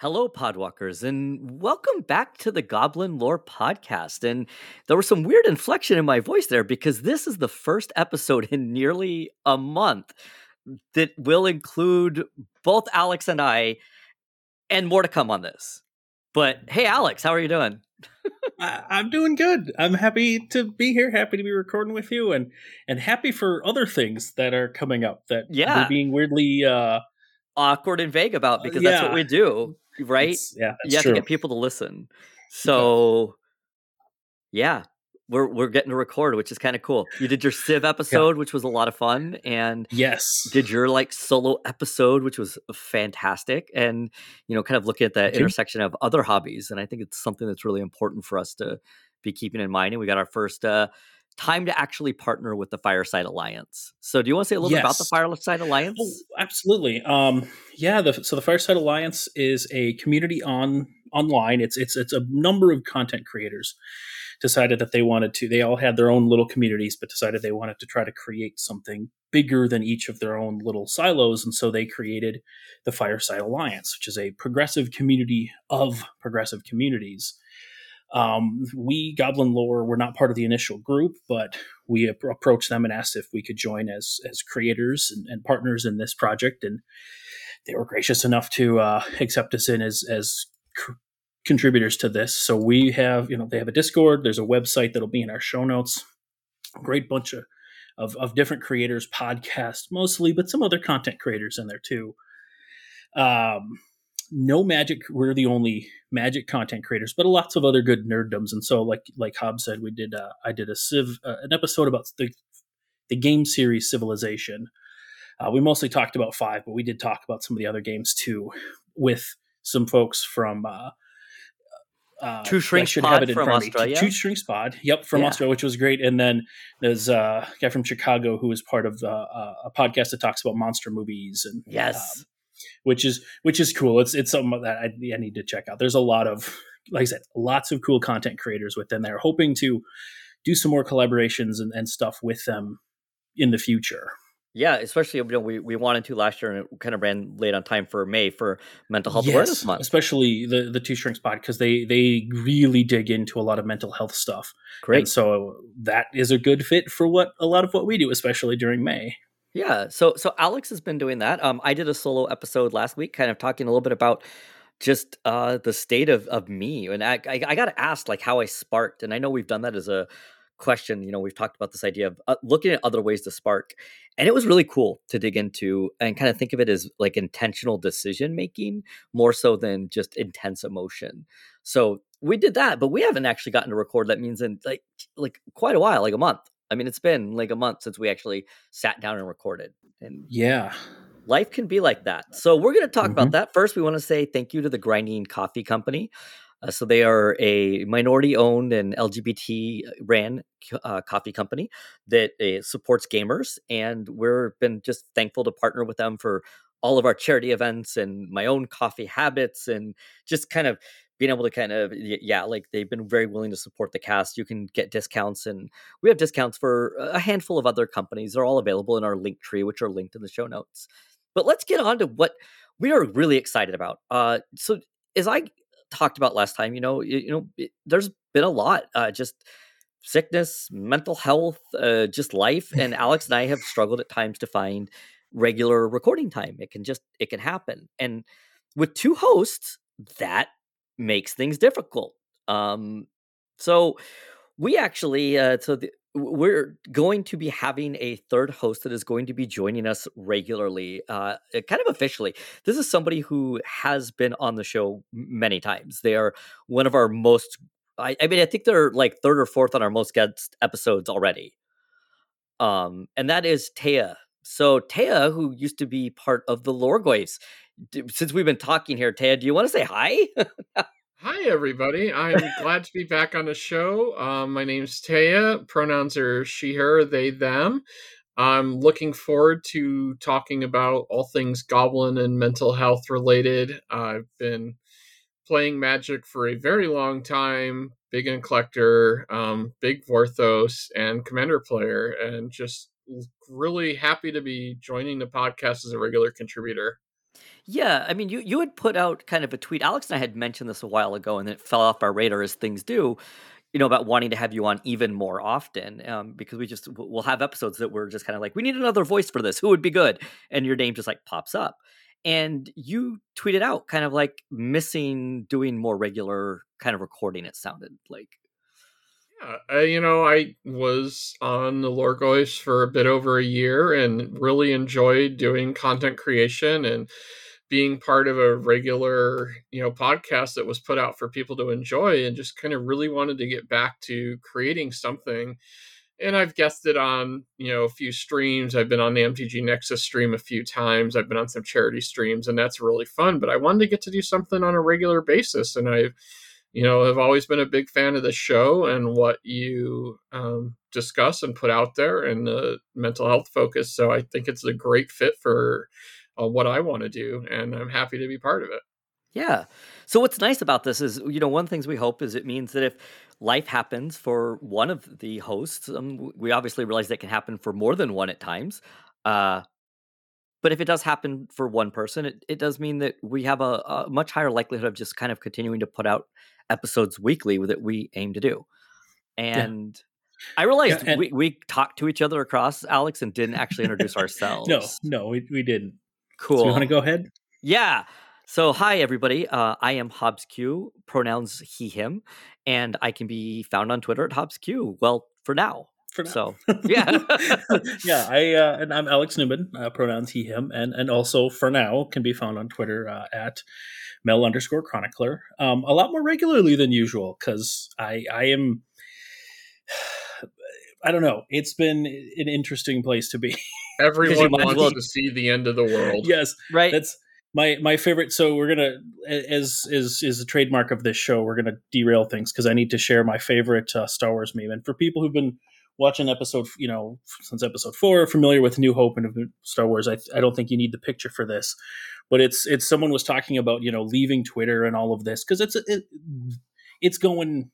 Hello, Podwalkers, and welcome back to the Goblin Lore Podcast. And there was some weird inflection in my voice there because this is the first episode in nearly a month that will include both Alex and I, and more to come on this. But hey, Alex, how are you doing? I, am doing good. I'm happy to be here. Happy to be recording with you, and and happy for other things that are coming up that yeah, we're being weirdly uh, awkward and vague about because yeah. that's what we do right? It's, yeah, you have true. to get people to listen. So, yeah, we're we're getting to record, which is kind of cool. You did your Civ episode, yeah. which was a lot of fun, and yes, did your like solo episode, which was fantastic, and you know, kind of looking at the intersection of other hobbies, and I think it's something that's really important for us to be keeping in mind. And we got our first uh, time to actually partner with the Fireside Alliance. So, do you want to say a little yes. bit about the Fireside Alliance? Oh, absolutely. Um, yeah. The, so, the Fireside Alliance is a community on online. It's it's it's a number of content creators decided that they wanted to. They all had their own little communities, but decided they wanted to try to create something bigger than each of their own little silos, and so they created the Fireside Alliance, which is a progressive community of progressive communities um, we Goblin Lore were not part of the initial group, but we approached them and asked if we could join as as creators and, and partners in this project, and they were gracious enough to uh, accept us in as as c- contributors to this. So we have, you know, they have a Discord. There's a website that'll be in our show notes. great bunch of, of of different creators, podcast mostly, but some other content creators in there too. Um, no magic we're the only magic content creators but lots of other good nerddoms and so like like hob said we did uh, i did a civ uh, an episode about the the game series civilization uh, we mostly talked about five but we did talk about some of the other games too with some folks from uh, uh, Two Shrinks Pod from Australia. Two Shrinks Pod, yep, from yeah. Australia, which was great. And then there's uh, a guy from Chicago who is part of uh, uh a podcast that talks about monster movies and yes, um, which is which is cool. It's it's something that I, I need to check out. There's a lot of like I said, lots of cool content creators within there, hoping to do some more collaborations and, and stuff with them in the future. Yeah, especially you know we, we wanted to last year and it kind of ran late on time for May for Mental Health yes, Awareness Month. Especially the the Two Shrinks Pod because they they really dig into a lot of mental health stuff. Great. And so that is a good fit for what a lot of what we do, especially during May. Yeah. So so Alex has been doing that. Um, I did a solo episode last week, kind of talking a little bit about just uh the state of of me, and I I, I got asked like how I sparked, and I know we've done that as a question. You know, we've talked about this idea of uh, looking at other ways to spark, and it was really cool to dig into and kind of think of it as like intentional decision making more so than just intense emotion. So we did that, but we haven't actually gotten to record. That means in like like quite a while, like a month. I mean, it's been like a month since we actually sat down and recorded. And yeah, life can be like that. So we're going to talk mm-hmm. about that. First, we want to say thank you to the Grinding Coffee Company. Uh, so they are a minority owned and LGBT ran uh, coffee company that uh, supports gamers. And we've been just thankful to partner with them for all of our charity events and my own coffee habits and just kind of being able to kind of yeah like they've been very willing to support the cast. You can get discounts and we have discounts for a handful of other companies. They're all available in our link tree which are linked in the show notes. But let's get on to what we are really excited about. Uh so as i talked about last time you know you, you know it, there's been a lot uh just sickness mental health uh just life and alex and i have struggled at times to find regular recording time. It can just it can happen. And with two hosts that makes things difficult. Um, so we actually, uh, so the, we're going to be having a third host that is going to be joining us regularly, uh, eh, kind of officially. This is somebody who has been on the show many times. They are one of our most, I, I mean, I think they're like third or fourth on our most guest episodes already. Um, and that is Taya. So Taya, who used to be part of the Lorgoys, since we've been talking here, Taya, do you want to say hi? hi, everybody. I'm glad to be back on the show. Um, my name's Taya. Pronouns are she, her, they, them. I'm looking forward to talking about all things goblin and mental health related. I've been playing Magic for a very long time, big and collector, um, big Vorthos, and commander player, and just really happy to be joining the podcast as a regular contributor. Yeah, I mean, you you had put out kind of a tweet. Alex and I had mentioned this a while ago, and then it fell off our radar as things do. You know about wanting to have you on even more often, um, because we just we'll have episodes that we're just kind of like, we need another voice for this. Who would be good? And your name just like pops up, and you tweeted out kind of like missing doing more regular kind of recording. It sounded like. You know, I was on the Lorgois for a bit over a year and really enjoyed doing content creation and being part of a regular, you know, podcast that was put out for people to enjoy and just kind of really wanted to get back to creating something. And I've guested on, you know, a few streams. I've been on the MTG Nexus stream a few times. I've been on some charity streams and that's really fun, but I wanted to get to do something on a regular basis and I've you know, have always been a big fan of the show and what you um, discuss and put out there and the mental health focus. So I think it's a great fit for uh, what I want to do, and I'm happy to be part of it. Yeah. So what's nice about this is, you know, one of the things we hope is it means that if life happens for one of the hosts, um, we obviously realize that can happen for more than one at times. Uh, but if it does happen for one person, it, it does mean that we have a, a much higher likelihood of just kind of continuing to put out episodes weekly that we aim to do. And yeah. I realized yeah, we, we talked to each other across Alex and didn't actually introduce ourselves. No, no, we, we didn't. Cool. So you want to go ahead? Yeah. So, hi, everybody. Uh, I am Hobbs Q, pronouns he, him, and I can be found on Twitter at Hobbs Q. Well, for now. For now. So, yeah. yeah, I, uh, and I'm Alex Newman, uh, pronouns he, him, and, and also for now can be found on Twitter uh, at Mel underscore chronicler um, a lot more regularly than usual because I, I am. I don't know. It's been an interesting place to be. Everyone wants well, to see the end of the world. Yes, right. That's my my favorite. So we're gonna, as is is a trademark of this show, we're gonna derail things because I need to share my favorite uh, Star Wars meme. And for people who've been watching episode, you know, since episode four, familiar with New Hope and Star Wars, I I don't think you need the picture for this, but it's it's someone was talking about you know leaving Twitter and all of this because it's it, it's going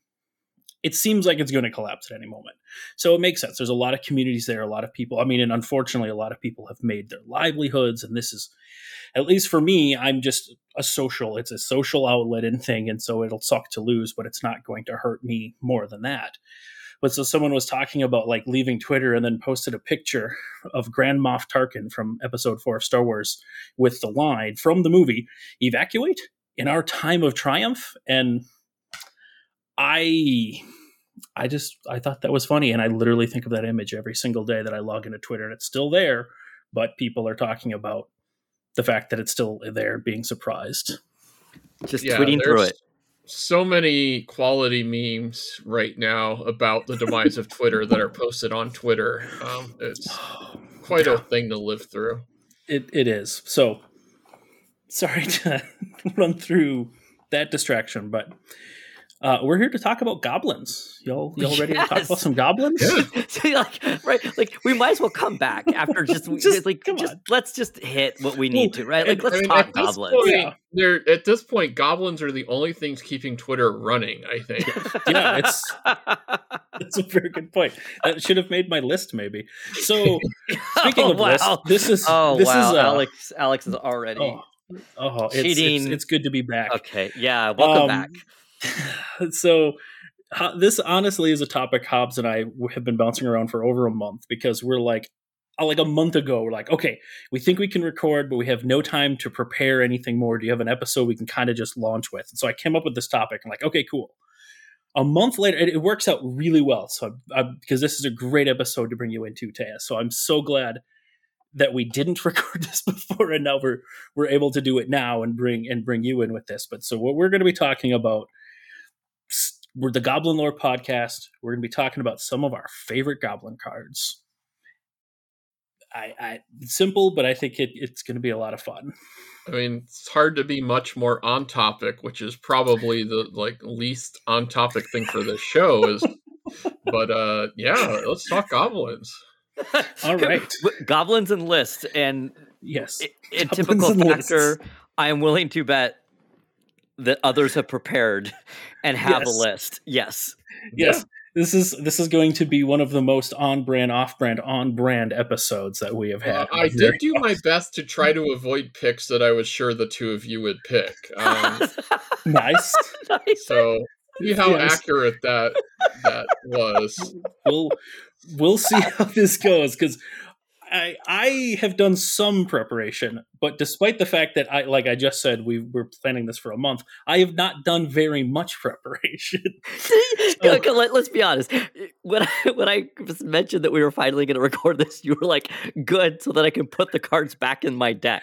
it seems like it's going to collapse at any moment. So it makes sense. There's a lot of communities there, a lot of people. I mean, and unfortunately, a lot of people have made their livelihoods. And this is, at least for me, I'm just a social, it's a social outlet and thing. And so it'll suck to lose, but it's not going to hurt me more than that. But so someone was talking about like leaving Twitter and then posted a picture of Grand Moff Tarkin from episode four of Star Wars with the line from the movie, evacuate in our time of triumph. And I I just I thought that was funny, and I literally think of that image every single day that I log into Twitter, and it's still there, but people are talking about the fact that it's still there, being surprised. Just yeah, tweeting through it. So many quality memes right now about the demise of Twitter that are posted on Twitter. Um, it's quite a thing to live through. It it is. So sorry to run through that distraction, but uh, we're here to talk about goblins. Y'all, y'all ready yes. to talk about some goblins? so, like, right, like we might as well come back after just, just like just on. let's just hit what we need well, to, right? Like let's I mean, talk goblins. Point, yeah. They're at this point, goblins are the only things keeping Twitter running. I think. yeah, it's that's a very good point. That should have made my list, maybe. So, speaking oh, of wow. list, this is oh this wow, is, uh, Alex. Alex is already. Oh, oh it's, it's, it's, good to be back. Okay, yeah, welcome um, back. so this honestly is a topic Hobbs and I have been bouncing around for over a month because we're like, uh, like a month ago, we're like, okay, we think we can record, but we have no time to prepare anything more. Do you have an episode we can kind of just launch with? And so I came up with this topic. I'm like, okay, cool. A month later, it, it works out really well. So because this is a great episode to bring you into, Taya. So I'm so glad that we didn't record this before, and now we're we're able to do it now and bring and bring you in with this. But so what we're going to be talking about we're the Goblin Lore podcast. We're going to be talking about some of our favorite Goblin cards. I, I simple, but I think it, it's going to be a lot of fun. I mean, it's hard to be much more on topic, which is probably the like least on topic thing for this show. Is, but uh, yeah, let's talk goblins. All right, goblins and lists, and yes, a, a typical factor. I am willing to bet that others have prepared and have yes. a list. Yes. Yes. this is this is going to be one of the most on brand, off brand, on brand episodes that we have had. Uh, I did do my best to try to avoid picks that I was sure the two of you would pick. Um, nice. nice. So see how Yes. accurate that that was. we'll we'll see how this goes because I I have done some preparation, but despite the fact that I like I just said we were planning this for a month, I have not done very much preparation. So- Okay, let, us be honest. When I when I mentioned that we were finally going to record this, you were like, "Good," so that I can put the cards back in my deck.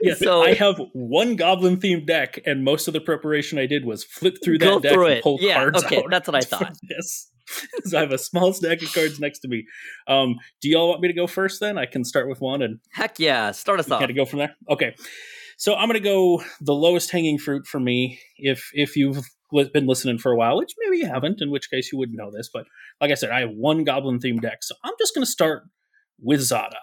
Yes, So- I have one goblin themed deck, and most of the preparation I did was flip through that deck through and pull Yeah, cards okay, out. that's what I thought. This. so I have a small stack of cards next to me. Um, do y'all want me to go first? Then I can start with one and Heck yeah! Start us off. kind of go from there. Okay, so I'm gonna go the lowest hanging fruit for me. If if you've been listening for a while, which maybe you haven't, in which case you wouldn't know this, but like I said, I have one goblin themed deck, so I'm just gonna start with Zada.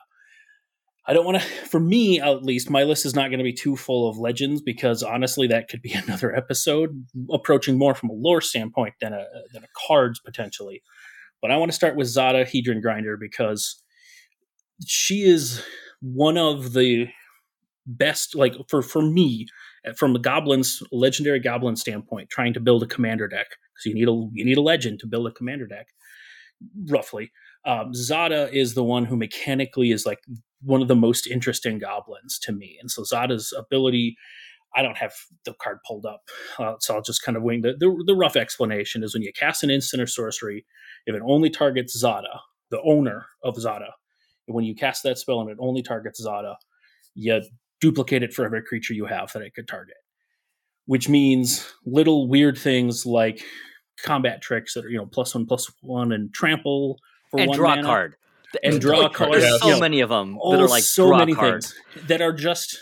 I don't want to, for me at least, my list is not going to be too full of legends because honestly, that could be another episode approaching more from a lore standpoint than a than a cards potentially. But I want to start with Zada Hedron Grinder because she is one of the best, like for for me, eh, from the goblins legendary goblin standpoint, trying to build a commander deck because you need a you need a legend to build a commander deck, roughly. Um, Zada is the one who mechanically is like one of the most interesting goblins to me. And so Zada's ability, I don't have the card pulled up, uh, so I'll just kind of wing the, the the rough explanation is when you cast an instant or sorcery, if it only targets Zada, the owner of Zada, when you cast that spell and it only targets Zada, you duplicate it for every creature you have that it could target. Which means little weird things like combat tricks that are you know plus one plus one and trample and one draw a mana card. and There's draw so- a card. There's Yes. so You many of them that oh, are like so draw many cards. things that are just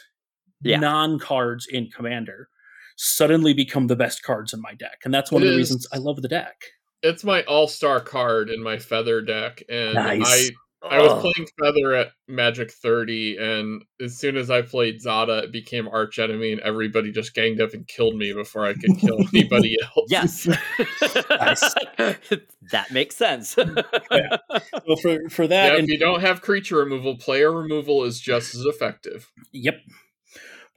Yeah. non-cards in commander suddenly become the best cards in my deck and that's one It of the is- reasons i love the deck It's my all star card in my feather deck, and Nice. I I was playing feather at Magic 30, and as soon as I played Zada, it became arch enemy, and everybody just ganged up and killed me before I could kill anybody else. Yes. that makes sense. Well, for for Yeah, that if and you don't have creature removal, player removal is just as effective. Yep.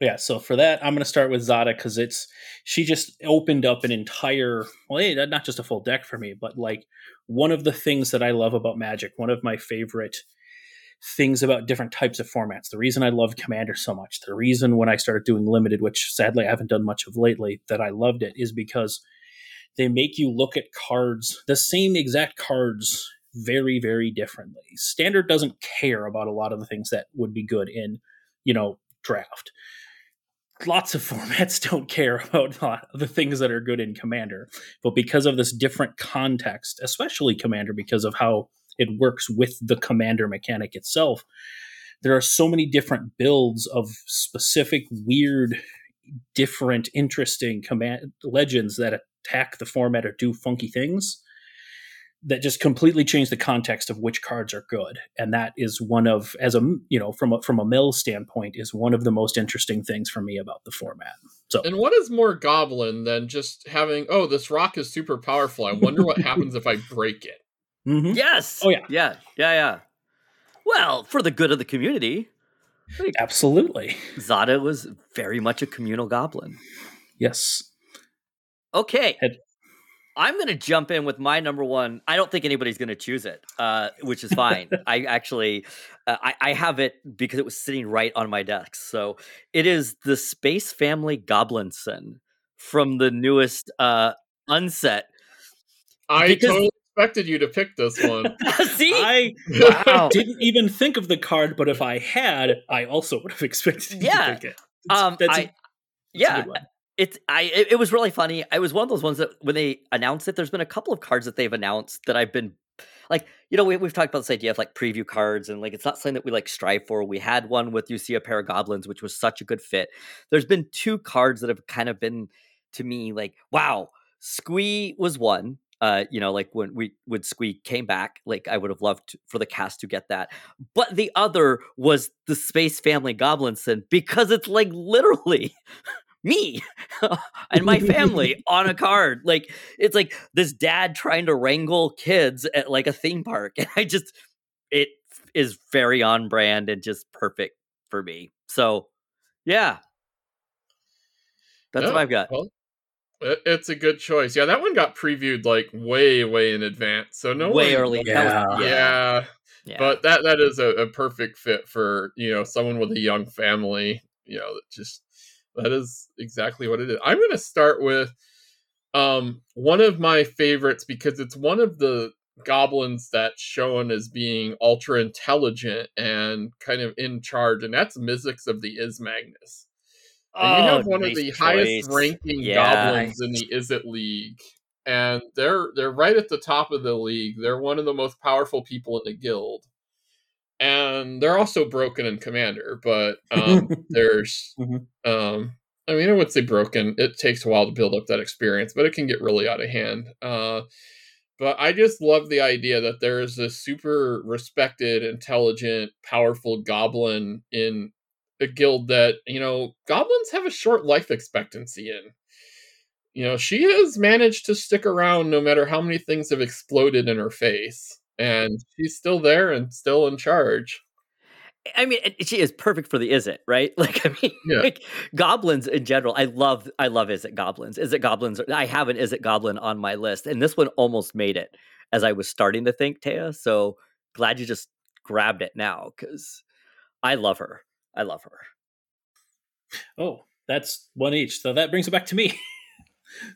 Yeah, so for that, I'm going to start with Zada because it's she just opened up an entire well, not just a full deck for me, but like one of the things that I love about Magic, one of my favorite things about different types of formats. The reason I love Commander so much, the reason when I started doing limited, which sadly I haven't done much of lately, that I loved it is because they make you look at cards, the same exact cards, very, very differently. Standard doesn't care about a lot of the things that would be good in, you know, draft. Lots of formats don't care about the things that are good in Commander, but because of this different context, especially Commander, because of how it works with the Commander mechanic itself, there are so many different builds of specific, weird, different, interesting command legends that attack the format or do funky things that just completely change the context of which cards are good and that is one of as a you know from a from a mill standpoint is one of the most interesting things for me about the format so And what is more goblin than just having, oh, this rock is super powerful. I wonder what happens if I break it. mm-hmm. yes. Oh, yeah. Yeah. Yeah. Yeah. Well, for the good of the community, like, absolutely Zada was very much a communal goblin. yes Okay. Head- I'm going to jump in with my number one. I don't think anybody's going to choose it, uh, which is fine. I actually, uh, I, I have it because it was sitting right on my desk. So it is the Space Family Goblinson from the newest uh, Unset. I Because- totally expected you to pick this one. See, i wow. didn't even think of the card but if i had i also would have expected you Yeah. to pick it It's- Um, that's a- I- that's a yeah, good one. It's I it, it was really funny. I was one of those ones that when they announced it, there's been a couple of cards that they've announced that I've been like, you know, we, we've talked about this idea of like preview cards and like it's not something that we like strive for. We had one with you see a pair of goblins, which was such a good fit. There's been two cards that have kind of been to me like, wow, Squee was one. Uh, you know, like when we when Squee came back, like I would have loved for the cast to get that. But the other was the Space Family Goblinson because it's like literally me and my family on a card. Like it's like this dad trying to wrangle kids at like a theme park. And I just it is very on brand and just perfect for me. So yeah. That's what I've got. Well, it's a good choice. Yeah, that one got previewed like way, way in advance. So no way early. Yeah. Was, yeah. yeah. But that that is a, a perfect fit for, you know, someone with a young family, you know, just that is exactly what it is. I'm going to start with um, one of my favorites because it's one of the goblins that's shown as being ultra intelligent and kind of in charge, and that's Mizzix of the Izmagnus. And oh, you have one nice of the choice. highest ranking yeah. goblins in the Izzet League. And they're they're right at the top of the league. They're one of the most powerful people in the guild and they're also broken in commander but um, there's mm-hmm. um, i mean i would say broken it takes a while to build up that experience but it can get really out of hand. Uh, but i just love the idea that there is a super respected intelligent powerful goblin in a guild that you know goblins have a short life expectancy in. You know she has managed to stick around no matter how many things have exploded in her face and she's still there and still in charge. I mean, she is perfect for the Izzet right? Like, I mean, yeah. like goblins in general. I love, I love Izzet goblins. Izzet goblins. I have an Izzet goblin on my list, and this one almost made it as I was starting to think, Taya. So glad you just grabbed it now because I love her. I love her. Oh, that's one each. So that brings it back to me.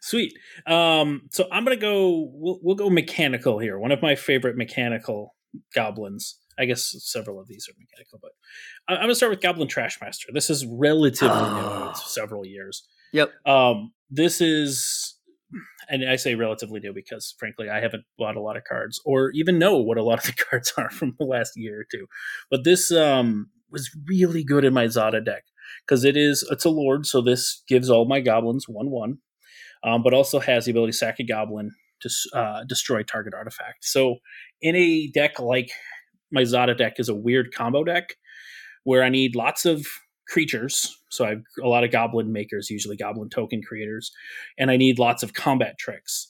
Sweet. Um, so I'm gonna go. We'll, we'll go mechanical here. One of my favorite mechanical goblins. I guess several of these are mechanical, but I'm gonna start with Goblin Trashmaster. This is relatively oh. new. It's several years. Yep. Um, this is, and I say relatively new because, frankly, I haven't bought a lot of cards or even know what a lot of the cards are from the last year or two. But this um, was really good in my Zada deck because it is it's a lord, so this gives all my goblins one one um, but also has the ability to sack a goblin to uh, destroy target artifact. So in a deck like my Zada deck is a weird combo deck where I need lots of creatures. So I have a lot of goblin makers, usually goblin token creators, and I need lots of combat tricks.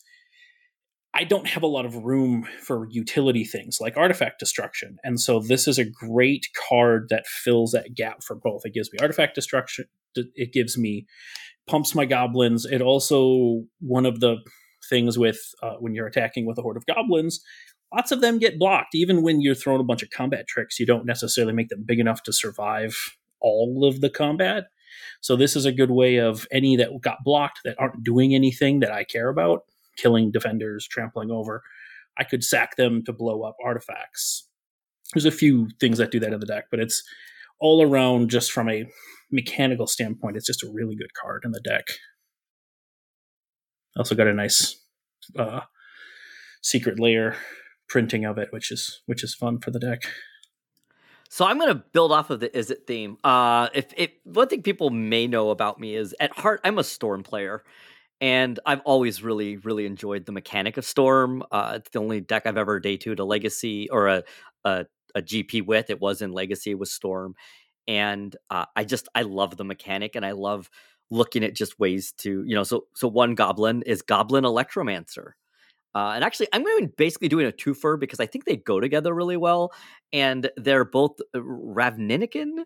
I don't have a lot of room for utility things like artifact destruction. And so this is a great card that fills that gap for both. It gives me artifact destruction, it gives me pumps my goblins. It also one of the things with uh, when you're attacking with a horde of goblins, lots of them get blocked. Even when you're throwing a bunch of combat tricks, you don't necessarily make them big enough to survive all of the combat. So this is a good way of any that got blocked that aren't doing anything that I care about, killing defenders, trampling over. I could sack them to blow up artifacts. There's a few things that do that in the deck, but it's all around just from a mechanical standpoint, it's just a really good card in the deck. Also got a nice uh, Secret Lair printing of it, which is which is fun for the deck. So I'm going to build off of the Izzet theme. Uh, if, if one thing people may know about me is at heart I'm a Storm player, and I've always really really enjoyed the mechanic of Storm. Uh, it's the only deck I've ever day two to Legacy or a, a a GP with. It was in Legacy with Storm, and uh, I just I love the mechanic and I love looking at just ways to you know so so one goblin is Goblin Electromancer. Uh, and actually, I'm going to basically doing a twofer because I think they go together really well, and they're both Ravnican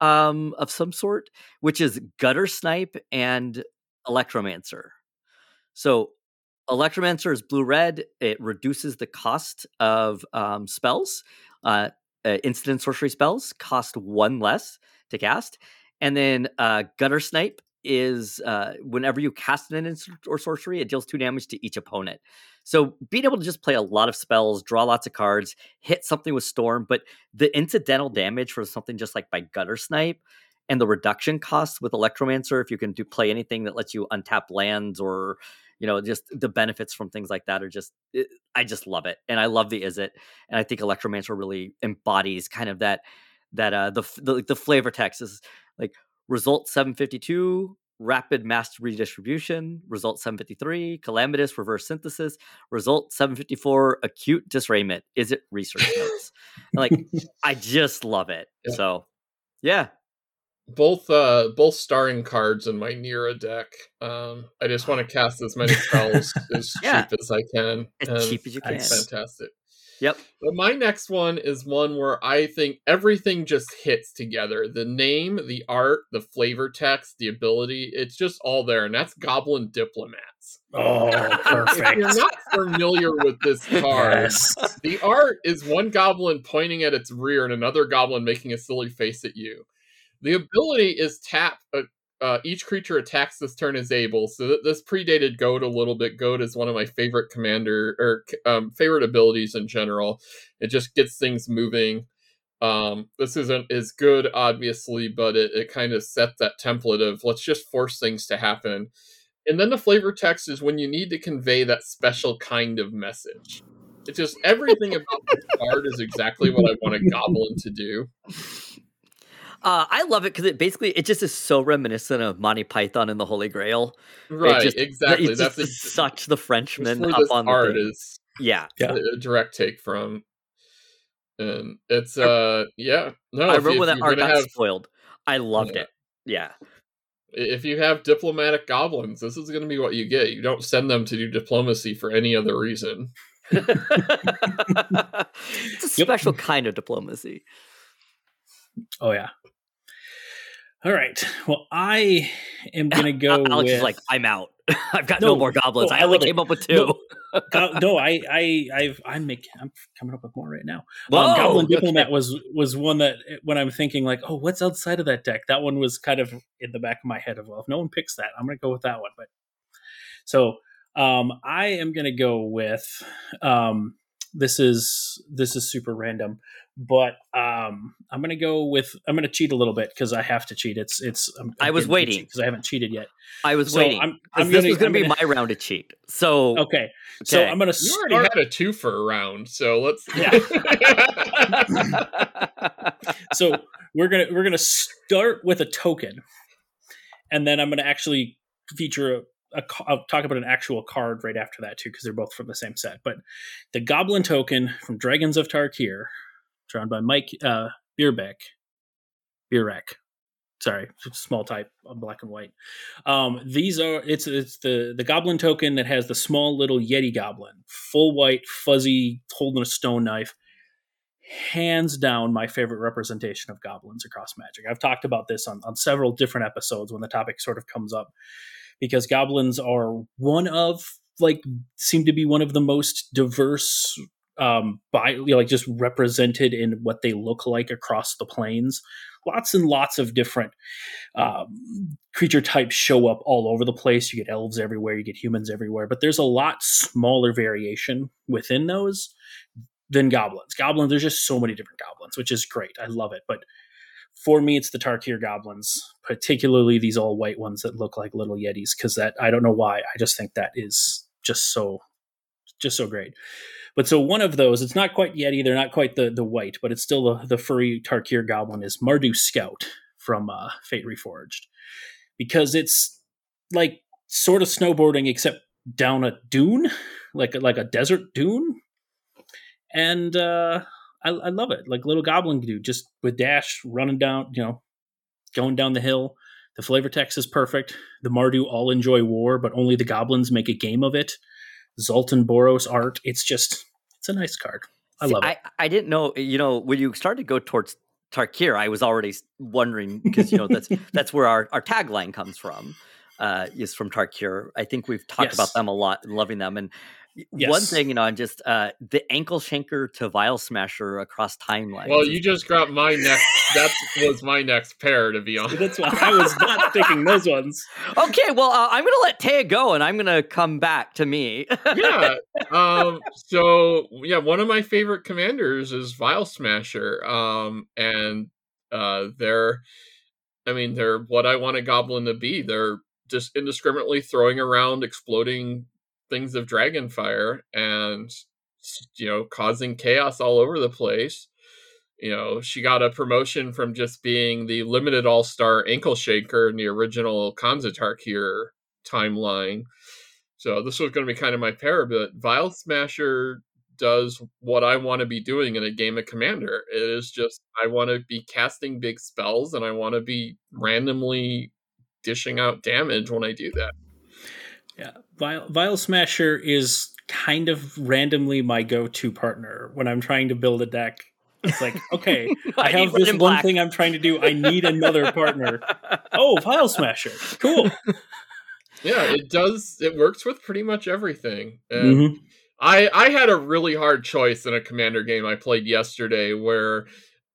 um, of some sort, which is Guttersnipe and Electromancer. So Electromancer is blue red. It reduces the cost of um, spells. Uh, uh, sorcery spells cost one less to cast, and then uh, Guttersnipe is uh, whenever you cast an instant or sorcery, it deals two damage to each opponent. So being able to just play a lot of spells, draw lots of cards, hit something with Storm, but the incidental damage for something just like by Guttersnipe and the reduction costs with Electromancer, if you can do play anything that lets you untap lands or you know just the benefits from things like that are just it, eh, i just love it and i love the Izzet and i think electromancer really embodies kind of that that uh the the, the flavor text. Is like result 752 rapid mass redistribution result 753 calamitous reverse synthesis result 754 acute disarrayment it research notes. Like i just love it. Yeah. so yeah both uh both starring cards in my Nira deck. Um, I just want to cast as many spells as Yeah. cheap as I can. As cheap as you can. Fantastic. Yep. But my next one is one where I think everything just hits together. The name, the art, the flavor text, the ability, it's just all there. And that's Goblin Diplomats. Oh, perfect. If perfect. you're not familiar with this card, yes. the art is one goblin pointing at its rear and another goblin making a silly face at you. The ability is tap. Uh, uh, each creature attacks this turn is able. So th- this predated Goad a little bit. Goad is one of my favorite commander or um, favorite abilities in general. It just gets things moving. Um, this isn't as good, obviously, but it, it kind of set that template of let's just force things to happen. And then the flavor text is when you need to convey that special kind of message. It's just everything about this card is exactly what I want a goblin to do. Uh, I love it because it basically it just is so reminiscent of Monty Python and the Holy Grail. It Right, just- exactly. It's That's just ex- such the Frenchman where up this on the art thing. is Yeah, Yeah. a direct take from. And it's uh yeah no I if, remember if when that art gonna got have spoiled. I loved Yeah. it. Yeah. if you have diplomatic goblins this is going to be what you get you don't send them to do diplomacy for any other reason it's a Yep. special kind of diplomacy. Oh yeah. All right. Well, I am gonna go Alex with is like, I'm out. I've got no, No, more goblins. no, I I only it. came up with two. No. Go- no, I, I, I've, I'm making, I'm coming up with more right now. Whoa, um, Goblin okay. Diplomat was was one that when I'm thinking like, oh, what's outside of that deck? That one was kind of in the back of my head of, well, if no one picks that, I'm going to go with that one. But so um, I am going to go with um, this is this is super random, but um, I'm going to go with I'm going to cheat a little bit because I have to cheat. It's it's I'm, I was waiting. because I haven't cheated yet. I was So waiting. I'm, 'cause I'm this gonna, was going I'm to be gonna- my round to cheat. So, okay. So I'm going to you start. already had a two for a round so let's so we're gonna we're gonna start with a token, and then I'm gonna actually feature a. a ca- I'll talk about an actual card right after that too, because they're both from the same set. But the Goblin token from Dragons of Tarkir, drawn by Mike uh, Bierbeck, Bierek. Sorry, small type on black and white. Um, these are it's it's the the Goblin token that has the small little Yeti Goblin, full white, fuzzy, holding a stone knife hands down my favorite representation of goblins across magic. I've talked about this on, on several different episodes when the topic sort of comes up because goblins are one of like seem to be one of the most diverse um by you know, like just represented in what they look like across the planes lots and lots of different um, creature types show up all over the place you get elves everywhere you get humans everywhere but there's a lot smaller variation within those than goblins. Goblins, there's just so many different goblins, which is great. I love it. But for me, it's the Tarkir goblins, particularly these all white ones that look like little yetis, because that I don't know why. I just think that is just so just so great. But so one of those, it's not quite Yeti, they're not quite the the white, but it's still the, the furry Tarkir goblin is Mardu Scout from uh, Fate Reforged. Because it's like sort of snowboarding except down a dune, like like a desert dune and uh, I, I love it. Like little goblin dude, just with dash running down, you know, going down the hill. The flavor text is perfect. The Mardu all enjoy war, but only the goblins make a game of it. Zoltan Boros art. It's just, it's a nice card. I See, love it. I, I didn't know, you know, when you started to go towards Tarkir, I was already wondering because, you know, that's that's where our, our tagline comes from, uh, is from Tarkir. I think we've talked about them a lot and loving them. And y- one thing, you know, I'm just uh, the ankle shanker to vial smasher across timelines. well you just got my next that was my next pair to be honest That's why I was not picking those ones. okay, well, uh, I'm going to let Taya go and I'm going to come back to me. yeah. Um. So yeah, one of my favorite commanders is Vial Smasher. Um. And uh, they're, I mean, they're what I want a goblin to be. They're just indiscriminately throwing around exploding things of dragon fire and you know causing chaos all over the place. You know, she got a promotion from just being the limited all star ankle shanker in the original Khans of Tarkir timeline. So this was going to be kind of my pair, but Vial Smasher does what I want to be doing in a game of Commander. It is just I want to be casting big spells and I want to be randomly dishing out damage when I do that. Yeah, Vial, Vial Smasher is kind of randomly my go-to partner when I'm trying to build a deck. It's like, okay, I, I have this one black. thing I'm trying to do. I need another partner. oh, Vial Smasher, cool. Yeah, it does. It works with pretty much everything. And mm-hmm. I I had a really hard choice in a commander game I played yesterday where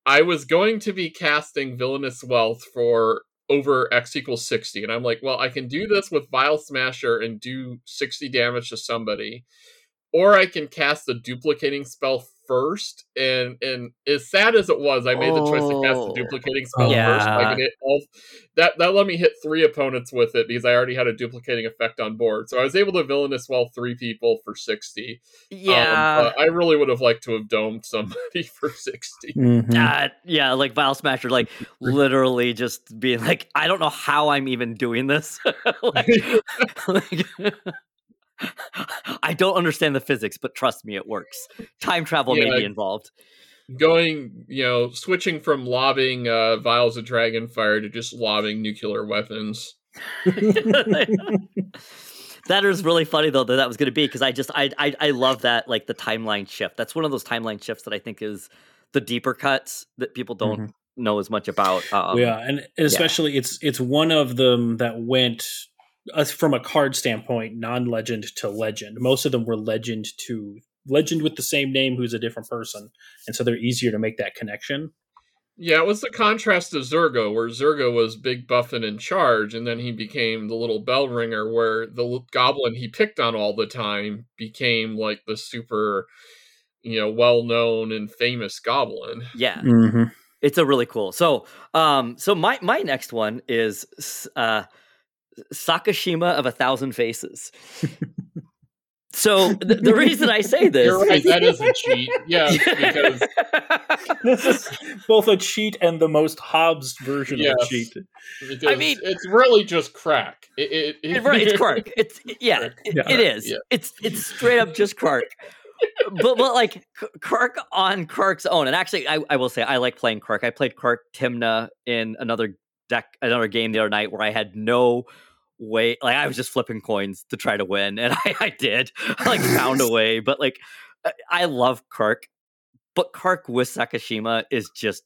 I was going to be casting Villainous Wealth for over x equals 60 and i'm like well i can do mm-hmm. this with vial smasher and do 60 damage to somebody or i can cast the duplicating spell first, and and as sad as it was, I made the choice to cast the oh. duplicating spell yeah. first. I could hit all that that let me hit three opponents with it because I already had a duplicating effect on board. So I was able to villainous well three people for sixty. Um, yeah, um, I really would have liked to have domed somebody for 60 mm-hmm. uh, yeah, like Vial Smasher, like literally just being like, I don't know how I'm even doing this. like, like I don't understand the physics, but trust me, it works. Time travel yeah, may be involved. Going, you know, switching from lobbing uh, vials of dragon fire to just lobbing nuclear weapons. that is really funny though that that was going to be because I just I, I I love that like the timeline shift. That's one of those timeline shifts that I think is the deeper cuts that people don't mm-hmm. know as much about. Um, yeah, and especially yeah. it's it's one of them that went uh, from a card standpoint, non-legend to legend. Most of them were legend to legend with the same name who's a different person, and so they're easier to make that connection. Yeah, it was the contrast to Zurgo, where Zurgo was big buff and in charge, and then he became the little bell ringer, where the goblin he picked on all the time became like the super, you know, well known and famous goblin. Yeah. Mm-hmm. It's a really cool. So, um, so my my next one is uh Sakashima of a Thousand Faces. So the, the, reason I say this, You're right, that is a cheat. Yeah, because this is both a cheat and the most Hobbes version yes, of a cheat. I mean, it's really just Krark. It, it, it, right, it's Krark. It's yeah, yeah. it is. Yeah. It's it's straight up just Krark. but but like Krark on Krark's own, and actually, I, I will say I like playing Krark. I played Krark Tymna in another deck, another game the other night where I had no way like i was just flipping coins to try to win and i, I did. I, like found a way but like i love Krark but Krark with sakashima is just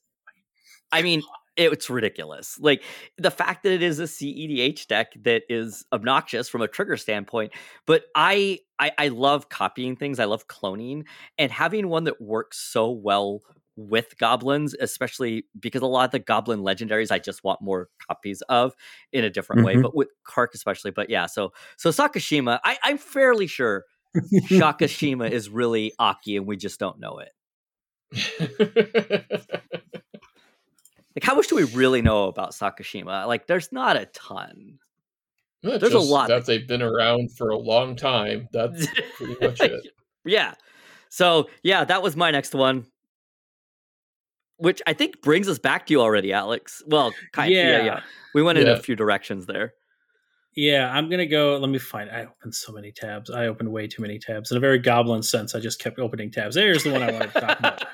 i mean it's ridiculous. Like the fact that it is a cedh deck that is obnoxious from a trigger standpoint but I, I i love copying things i love cloning and having one that works so well with goblins, especially because a lot of the goblin legendaries I just want more copies of in a different mm-hmm. way, but with Krark especially. But yeah, so so Sakashima, I, I'm fairly sure Sakashima is really Aki and we just don't know it. like how much do we really know about Sakashima? Like there's not a ton. there's a lot that they've been around for a long time. That's pretty much it. yeah. So yeah, that was my next one which I think brings us back to you already, Alex. Well, kind yeah. yeah, yeah. We went in a few directions there. Yeah, I'm gonna go. Let me find. I opened so many tabs. I opened way too many tabs. In a very goblin sense, I just kept opening tabs. There's the one I wanted to talk about.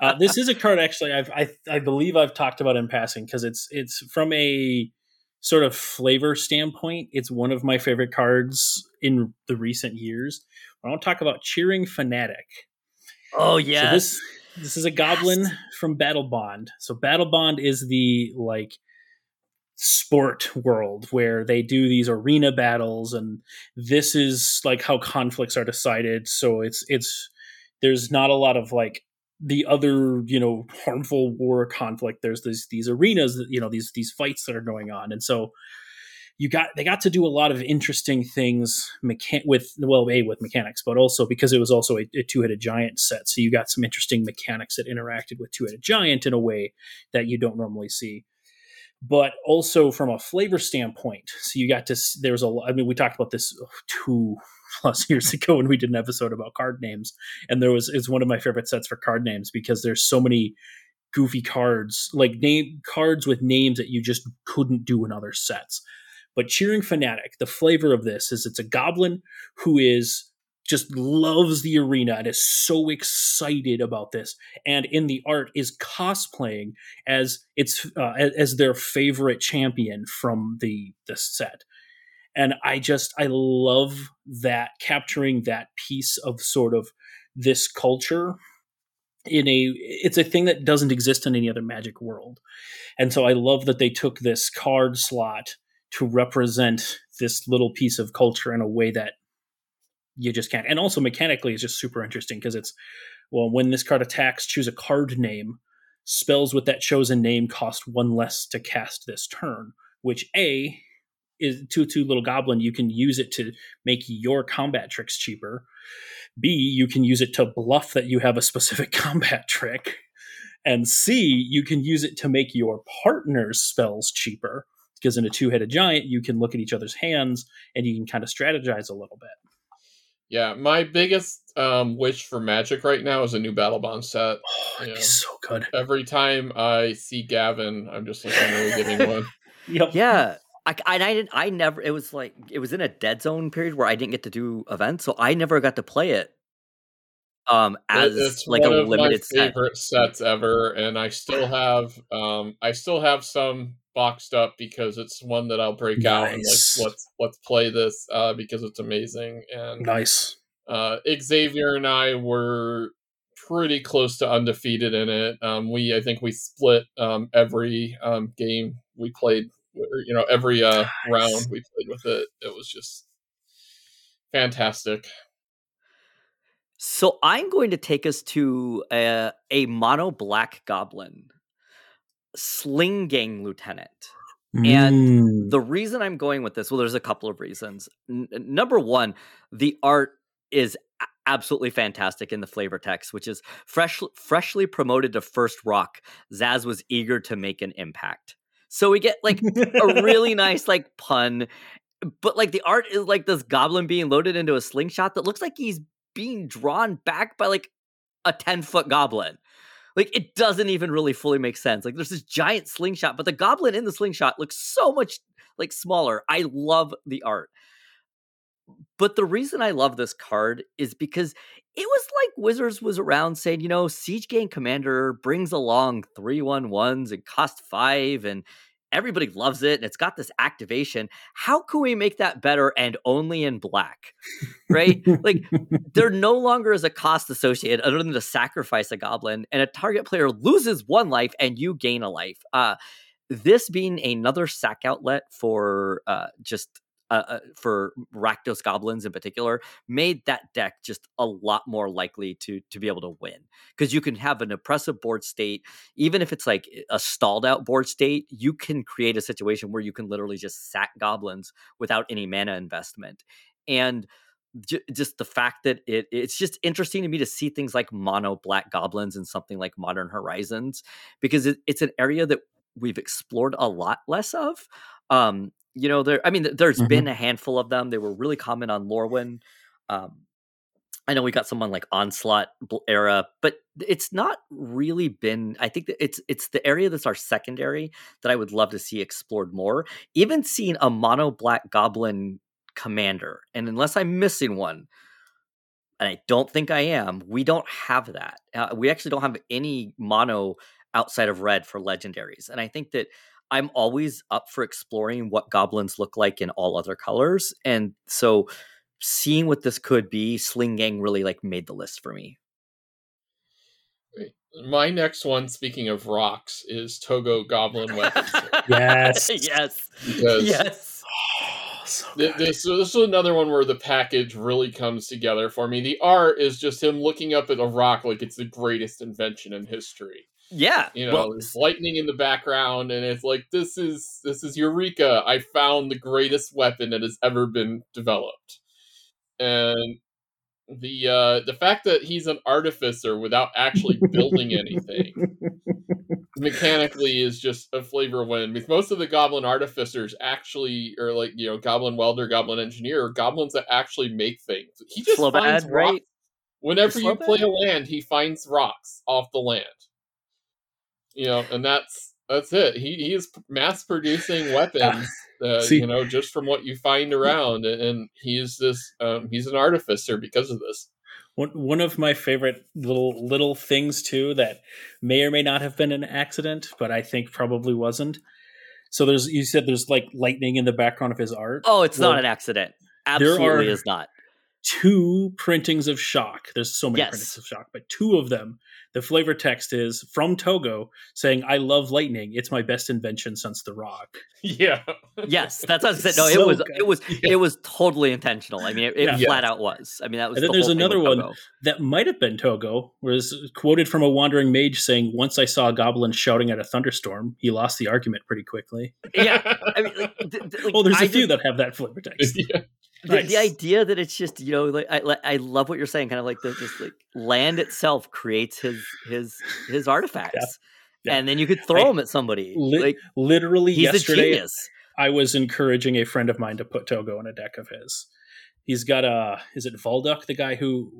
Uh, this is a card actually. I've, I I believe I've talked about in passing because it's it's from a sort of flavor standpoint. It's one of my favorite cards in the recent years. I want to talk about Cheering Fanatic. Oh yeah, so this this is a goblin yes. from Battlebond. So Battlebond is the like sport world where they do these arena battles and this is like how conflicts are decided so it's it's there's not a lot of like the other you know harmful war conflict there's these these arenas that you know these these fights that are going on and so you got they got to do a lot of interesting things mechan- with well a with mechanics but also because it was also a, a two-headed giant set. So you got some interesting mechanics that interacted with two-headed giant in a way that you don't normally see. But also from a flavor standpoint so you got to there's a i mean we talked about this oh, two plus years ago when we did an episode about card names. And there was it's one of my favorite sets for card names because there's so many goofy cards like name cards with names that you just couldn't do in other sets but Cheering Fanatic, the flavor of this is it's a goblin who is just loves the arena and is so excited about this. And in the art is cosplaying as its uh, as their favorite champion from the the set. And i just i love that capturing that piece of sort of this culture in a it's a thing that doesn't exist in any other magic world. And so i love that they took this card slot to represent this little piece of culture in a way that you just can't and also mechanically it's just super interesting because it's well when this card attacks choose a card name spells with that chosen name cost one less to cast this turn which a is two two little goblin you can use it to make your combat tricks cheaper B, you can use it to bluff that you have a specific combat trick. And C, you can use it to make your partner's spells cheaper. Because in a two headed giant, you can look at each other's hands and you can kind of strategize a little bit. Yeah, my biggest um, wish for Magic right now is a new Battlebond set. Oh, it'd be so good. Every time I see Gavin, I'm just looking forward getting one. Yep. Yeah, I, I, I didn't. I never. It was like it was in a dead zone period where I didn't get to do events, so I never got to play it. Um, as it's like one a of my limited set. favorite sets ever, and I still have um, I still have some boxed up because it's one that I'll break out and like let's let's play this uh, because it's amazing. And Nice. uh, Xavier and I were pretty close to undefeated in it. Um, we I think we split um, every um, game we played. You know, every uh, Nice. round we played with it. It was just fantastic. So I'm going to take us to a, a mono black goblin, Sling Gang Lieutenant. And Mm. The reason I'm going with this, well, there's a couple of reasons. N- number one, the art is absolutely fantastic in the flavor text, which is fresh, freshly promoted to first rock. Zaz was eager to make an impact. So we get like a really nice like pun, but like the art is like this goblin being loaded into a slingshot that looks like he's being drawn back by like a 10 foot goblin. Like it doesn't even really fully make sense. Like there's this giant slingshot, but the goblin in the slingshot looks so much like smaller. I love the art. But the reason I love this card is because it was like Wizards was around saying, you know, Siege Gang Commander brings along three one ones and cost five, and everybody loves it, and it's got this activation. How can we make that better and only in black? Right? like there no longer is a cost associated other than to sacrifice a goblin, and a target player loses one life and you gain a life. Uh, this being another sack outlet for uh, just uh, uh, for Rakdos goblins in particular, made that deck just a lot more likely to to be able to win because you can have an oppressive board state, even if it's like a stalled out board state. You can create a situation where you can literally just sack goblins without any mana investment, and ju- just the fact that it it's just interesting to me to see things like mono black goblins in something like modern horizons because it, it's an area that we've explored a lot less of um you know there i mean th- there's Mhm. been a handful of them they were really common on lorwyn um I know we got someone like onslaught era, but it's not really been. I think that it's it's the area that's our secondary that I would love to see explored more. Even seeing a mono black goblin commander, and unless I'm missing one, and I don't think I am, we don't have that. Uh, we actually don't have any mono outside of red for legendaries, and I think that I'm always up for exploring what goblins look like in all other colors, and so seeing what this could be, Sling Gang really like made the list for me. My next one, speaking of rocks, is Toggo Goblin Weapons. Yes. yes, because yes. Oh, so Th- This, this is another one where the package really comes together for me. The art is just him looking up at a rock like it's the greatest invention in history. Yeah, You know, well, there's lightning in the background, and it's like this is this is Eureka! I found the greatest weapon that has ever been developed, and the uh, the fact that he's an artificer without actually building anything mechanically is just a flavor win because most of the goblin artificers actually are like you know goblin welder goblin engineer goblins that actually make things he just Slobad, finds rocks right? whenever you Slobad? play a land he finds rocks off the land you know and that's That's it. He he is mass producing weapons, uh, See- you know, just from what you find around, and he's this um, he's an artificer because of this. One one of my favorite little little things too that may or may not have been an accident, but I think probably wasn't. So there's you said there's like lightning in the background of his art. Oh, it's Well, not an accident. there Absolutely are- is not. Two printings of shock. There's so many Yes. printings of shock, but two of them, the flavor text is from Toggo saying, I love lightning. It's my best invention since the rock. Yeah. Yes, that's what I said. No, So it was good. it was Yeah. it was totally intentional. I mean, it, it Yeah. flat out was. I mean, that was. And then the there's whole another one. That might have been Toggo, was quoted from a wandering mage saying, Once I saw a goblin shouting at a thunderstorm, he lost the argument pretty quickly. Yeah, I mean, like, th- th- like, oh, there's a I few just- that have that flavor text. yeah. The, Nice. the idea that it's just you know like I like- I love what you're saying kind of like the just like land itself creates his his his artifacts Yeah. and then you could throw I- them at somebody Li- like Literally he's a yesterday, genius I was encouraging a friend of mine to put Toggo in a deck of his. He's got a is it Valduk, the guy who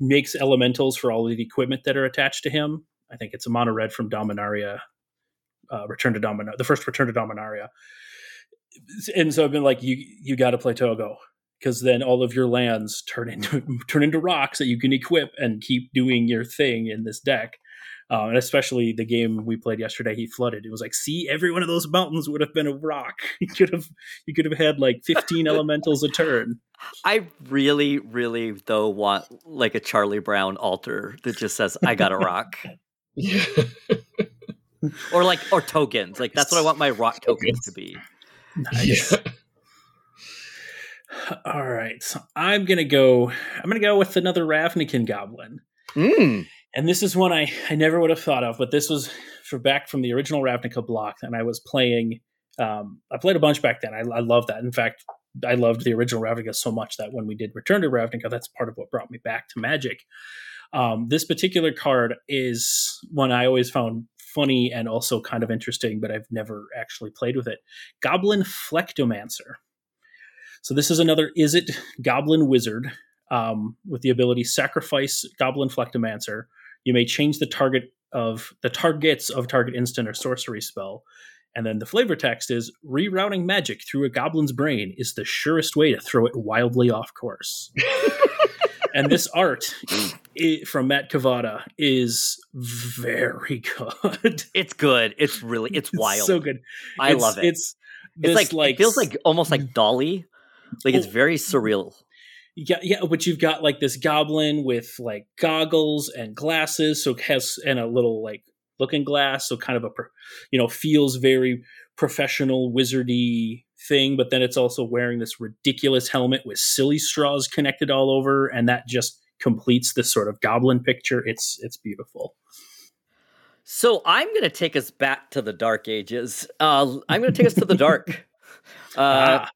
makes elementals for all of the equipment that are attached to him. I think it's a mono red from Dominaria, uh, Return to Dominaria, the first Return to Dominaria. And so I've been like, you you got to play Toggo because then all of your lands turn into turn into rocks that you can equip and keep doing your thing in this deck. Uh, and especially the game we played yesterday, he flooded. It was like, see, every one of those mountains would have been a rock. You could have, you could have had like fifteen elementals a turn. i really really though want like a charlie brown altar that just says i got a rock Yeah. or like or tokens like that's what i want my rock tokens to be Nice. Yeah. All right, so I'm gonna go. I'm gonna go with another Ravnican goblin, mm. and this is one I I never would have thought of, but this was for back from the original Ravnica block, and I was playing. Um, I played a bunch back then. I, I love that. In fact, I loved the original Ravnica so much that when we did Return to Ravnica, that's part of what brought me back to Magic. Um, this particular card is one I always found funny and also kind of interesting, but I've never actually played with it. Goblin Flectomancer. So this is another is it Goblin Wizard um, with the ability sacrifice Goblin Flectomancer. You may change the target of the targets of target instant or sorcery spell. And then the flavor text is rerouting magic through a goblin's brain is the surest way to throw it wildly off course. and this art i from Matt Cavotta is very good. it's good it's really it's wild so good. i It's- love it It's it's this, like, it feels like almost like mm. Dalí like it's Oh. very surreal Yeah, yeah, but you've got like this goblin with like goggles and glasses, so has and a little like looking glass, so kind of a you know feels very professional wizardy thing. But then it's also wearing this ridiculous helmet with silly straws connected all over, and that just completes this sort of goblin picture. It's it's beautiful. So I'm going to take us back to the dark ages. Uh, I'm going to take us to the dark. Uh, Ah,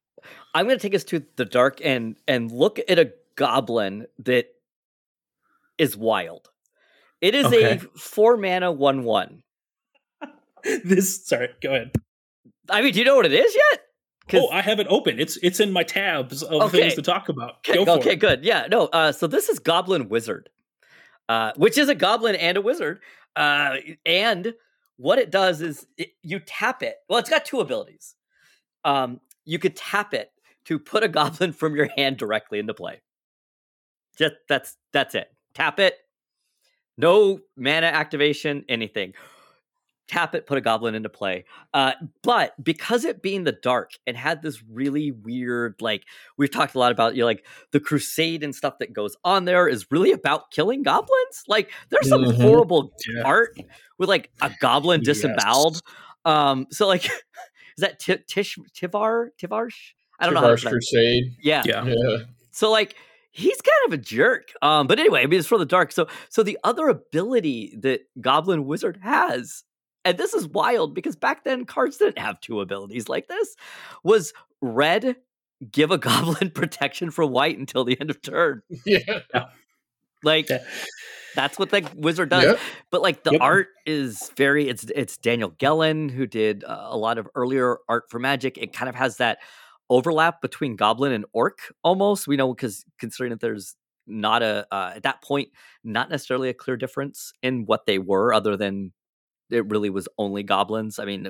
I'm going to take us to the dark and and look at a goblin that is wild. It is Okay. a four mana one one. this sorry, go ahead. I mean, do you know what it is yet? Oh, I have it open. It's it's in my tabs of Okay. things to talk about. Okay, Go okay good. Yeah, no. Uh, so this is Goblin Wizard, uh, which is a goblin and a wizard. Uh, and what it does is it, you tap it. Well, it's got two abilities. Um, you could tap it to put a goblin from your hand directly into play. Just that's that's it. Tap it. No mana activation, anything. Tap it, put a goblin into play. Uh, but because it being the dark and had this really weird, like we've talked a lot about, you know, like the crusade and stuff that goes on there is really about killing goblins. Like there's some Mhm. horrible Yeah. art with like a goblin Yes. disemboweled. Um, so like, is that Ti- Tish Tivar Tivarsh? I don't know. How to Tivar's pronounce- Crusade. yeah. Yeah. Yeah. So like he's kind of a jerk. Um, but anyway, I mean it's for the dark. So so the other ability that Goblin Wizard has, and this is wild because back then cards didn't have two abilities like this, was red give a goblin protection for white until the end of turn. Yeah. Like Yeah. that's what the wizard does. Yep. But like the Yep. art is very it's it's Daniel Gelon who did uh, a lot of earlier art for Magic. It kind of has that overlap between Goblin and Orc almost. We know because considering that there's not a uh, at that point not necessarily a clear difference in what they were other than it really was only goblins. I mean,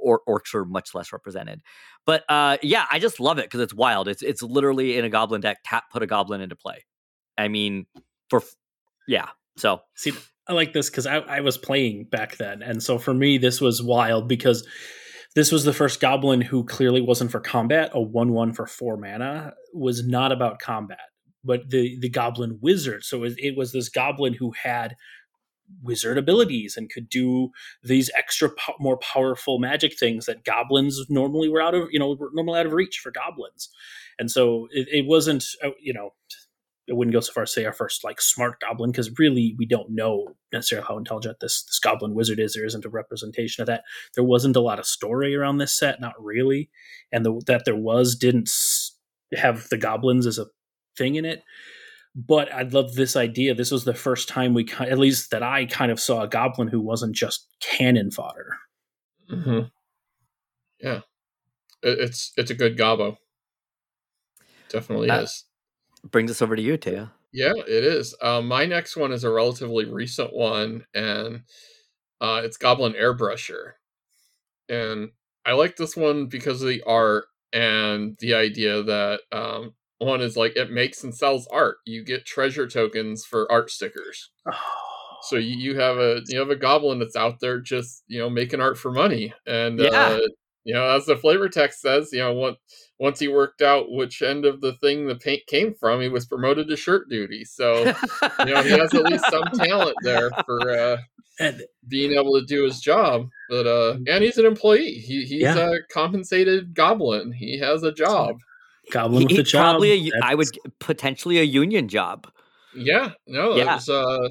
or, orcs are much less represented. But uh, yeah, I just love it because it's wild. It's it's literally in a goblin deck. Tap put a goblin into play. I mean, for yeah. So see, I like this because I, I was playing back then, and so for me, this was wild because this was the first goblin who clearly wasn't for combat. A one-one for four mana was not about combat, but the the goblin wizard. So it, it was this goblin who had wizard abilities and could do these extra po- more powerful magic things that goblins normally were out of you know normally out of reach for goblins and so it, it wasn't uh, you know it wouldn't go so far as say our first like smart goblin because really we don't know necessarily how intelligent this this goblin wizard is. There isn't a representation of that. There wasn't a lot of story around this set, not really, and the, that there was didn't have the goblins as a thing in it. But I love this idea. This was the first time we, at least that I kind of saw a goblin who wasn't just cannon fodder. Mm-hmm. Yeah, it's it's a good gobbo. Definitely uh, is brings us over to you, Taya. Yeah, it is. Uh, my next one is a relatively recent one, and uh, it's Goblin Airbrusher. And I like this one because of the art and the idea that um, one is like it makes and sells art. You get treasure tokens for art stickers. so you, you have a you have a goblin that's out there just you know making art for money, and yeah. uh, you know as the flavor text says, you know what once he worked out which end of the thing the paint came from, he was promoted to shirt duty. So, you know, he has at least some talent there for uh, and, being able to do his job. But uh, and he's an employee. He, he's yeah. a compensated goblin. He has a job. Goblin with a job. Probably, a, I would potentially a union job. Yeah, no, yeah. was uh,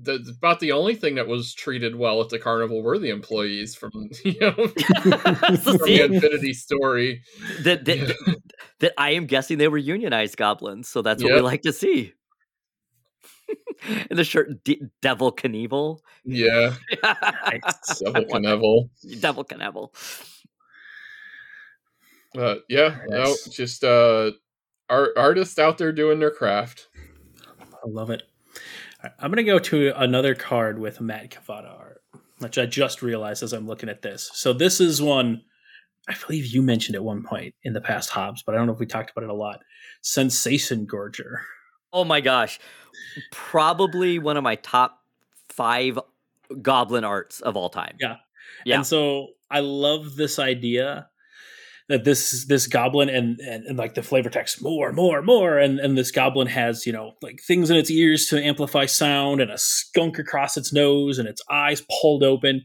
the, about the only thing that was treated well at the carnival were the employees from you know from the Unfinity story. That that, yeah. that I am guessing they were unionized goblins, so that's what yep. we like to see. In the shirt, D- Devil Knievel. Yeah, Devil Knievel. Devil Knievel. Uh, yeah, yes. no, just uh, art artists out there doing their craft. I love it. I'm going to go to another card with Matt Cavotta art, which I just realized as I'm looking at this. So this is one I believe you mentioned at one point in the past, Hobbs, but I don't know if we talked about it a lot. Sensation Gorger. Oh my gosh. Probably one of my top five goblin arts of all time. Yeah. Yeah. And so I love this idea that this this goblin and, and, and like the flavor text more more more and and this goblin has you know like things in its ears to amplify sound and a skunk across its nose and its eyes pulled open.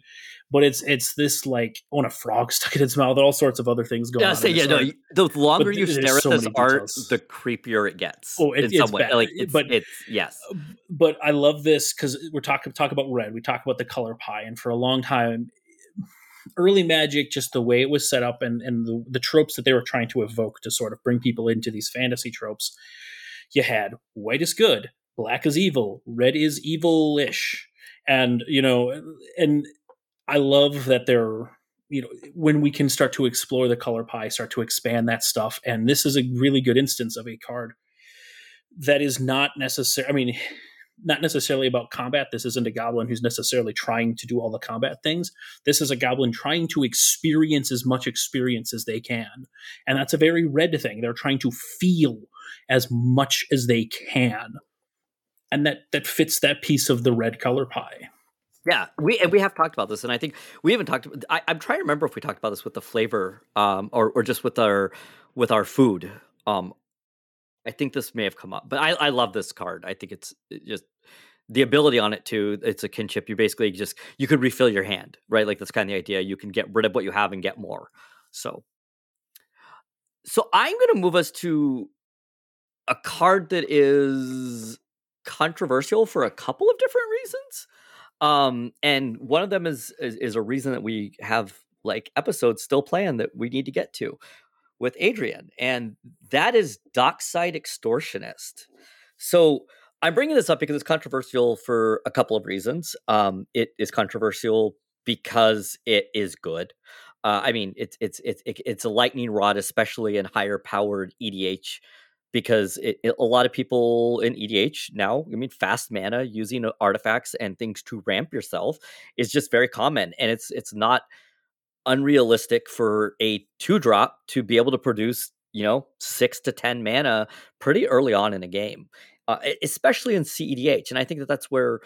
But it's it's this like on a frog stuck in its mouth all sorts of other things going yeah, on say, yeah no the longer you stare at so this art the creepier it gets oh it, in some way. bad. like it's, but it's yes. but i love this because we're talking talk about red. We talk about the color pie and for a long time early magic just the way it was set up and, and the, the tropes that they were trying to evoke to sort of bring people into these fantasy tropes you had white is good black is evil red is evil-ish. And you know and i love that they're you know when we can start to explore the color pie start to expand that stuff and this is a really good instance of a card that is not necessary i mean not necessarily about combat. This isn't a goblin who's necessarily trying to do all the combat things. This is a goblin trying to experience as much experience as they can. And that's a very red thing. They're trying to feel as much as they can. And that that fits that piece of the red color pie. Yeah, we and we have talked about this, and I think we haven't talked. I, am trying to remember if we talked about this with the flavor, um, or or just with our with our food. Um, I think this may have come up, but I, I love this card. I think it's just the ability on it too. It's a kinship. You basically just you could refill your hand, right? Like that's kind of the idea. You can get rid of what you have and get more. So, so I'm going to move us to a card that is controversial for a couple of different reasons. Um, and one of them is, is is a reason that we have like episodes still planned that we need to get to with Adrian, and that is Dockside Extortionist. So I'm bringing this up because it's controversial for a couple of reasons. Um, it is controversial because it is good. Uh, I mean, it's it's it's it's a lightning rod, especially in higher powered EDH because it, it, a lot of people in EDH now, I mean, fast mana using artifacts and things to ramp yourself is just very common, and it's it's not unrealistic for a two drop to be able to produce you know six to ten mana pretty early on in a game, uh, especially in CEDH, and I think that that's where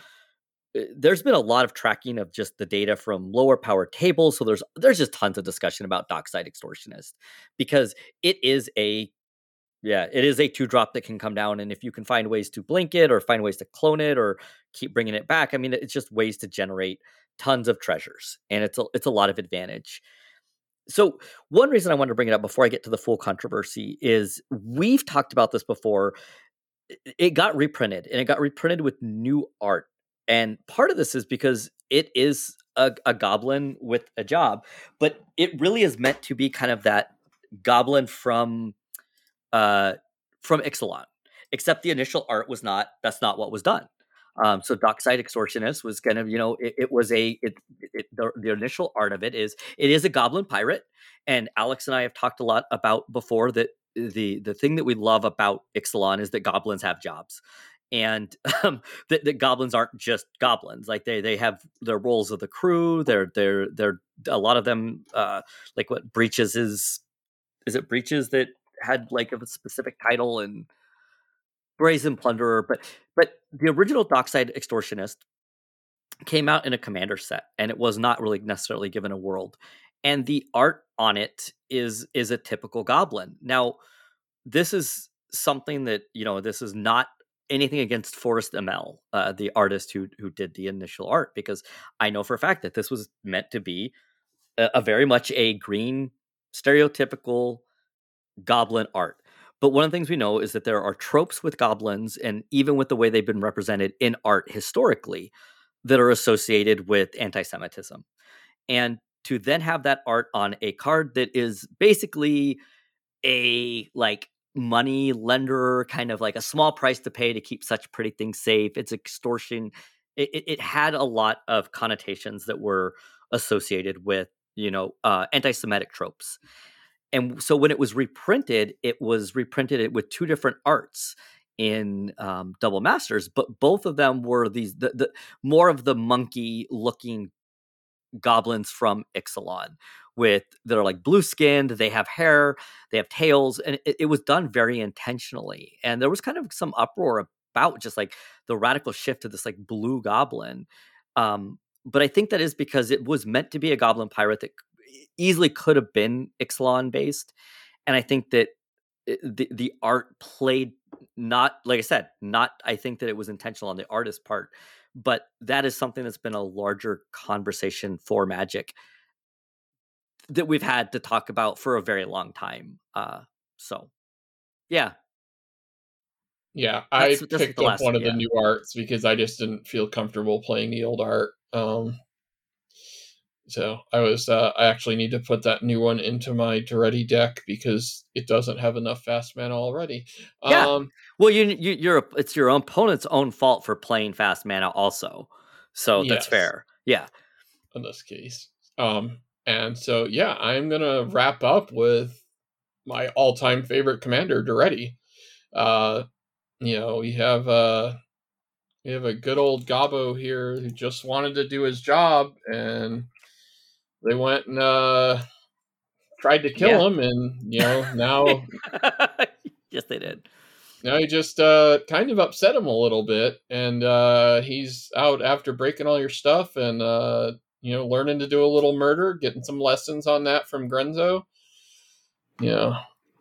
uh, there's been a lot of tracking of just the data from lower power tables so there's there's just tons of discussion about dockside extortionist because it is a yeah, it is a two drop that can come down, and if you can find ways to blink it or find ways to clone it or keep bringing it back, I mean, it's just ways to generate tons of treasures, and it's a, it's a lot of advantage. So one reason I wanted to bring it up before I get to the full controversy is we've talked about this before. It got reprinted, and it got reprinted with new art, and part of this is because it is a, a goblin with a job, but it really is meant to be kind of that goblin from uh, from Ixalan, except the initial art was not. That's not what was done. Um, so Dockside Extortionist was kind of, you know, it, it was a it, it, the, the initial art of it is it is a goblin pirate, and Alex and I have talked a lot about before that the the thing that we love about Ixalan is that goblins have jobs, and um, that, that goblins aren't just goblins. Like they they have their roles of the crew. They're they're they're a lot of them uh, like what Breeches is is it Breeches that had like a specific title and brazen plunderer but but the original dockside extortionist came out in a commander set and it was not really necessarily given a world and the art on it is is a typical goblin now this is something that you know this is not anything against Forrest Imel, uh, the artist who who did the initial art, because I know for a fact that this was meant to be a, a very much a green stereotypical goblin art. But one of the things we know is that there are tropes with goblins, and even with the way they've been represented in art historically, that are associated with anti Semitism. And to then have that art on a card that is basically a like money lender, kind of like a small price to pay to keep such pretty things safe. It's extortion. It, it, it had a lot of connotations that were associated with, you know, uh, anti Semitic tropes and so when it was reprinted, it was reprinted with two different arts in um, Double Masters, but both of them were these the, the more of the monkey looking goblins from Ixalan with that are like blue skinned, they have hair, they have tails, and it, it, was done very intentionally. And there was kind of some uproar about just like the radical shift to this like blue goblin. Um, but I think that is because it was meant to be a goblin pirate that easily could have been Ixalan based. And I think that eh, the the art played not like I said, not I think that it was intentional on the artist part, but that is something that's been a larger conversation for Magic that we've had to talk about for a very long time. Uh, so, yeah. Yeah, I picked up one of yeah. the new arts because I just didn't feel comfortable playing the old art. Um, so I was uh, I actually need to put that new one into my Daretti deck because it doesn't have enough fast mana already. Yeah. Um, well, you, you you're it's your opponent's own fault for playing fast mana also. So that's yes, fair. Yeah. In this case. Um and so yeah, I'm going to wrap up with my all-time favorite commander, Daretti. Uh you know, we have uh we have a good old Gobbo here who just wanted to do his job and they went and uh, tried to kill yeah. him, and you know now. yes, they did. Now he just uh, kind of upset him a little bit, and uh, he's out after breaking all your stuff and uh, you know learning to do a little murder, getting some lessons on that from Grenzo. You know,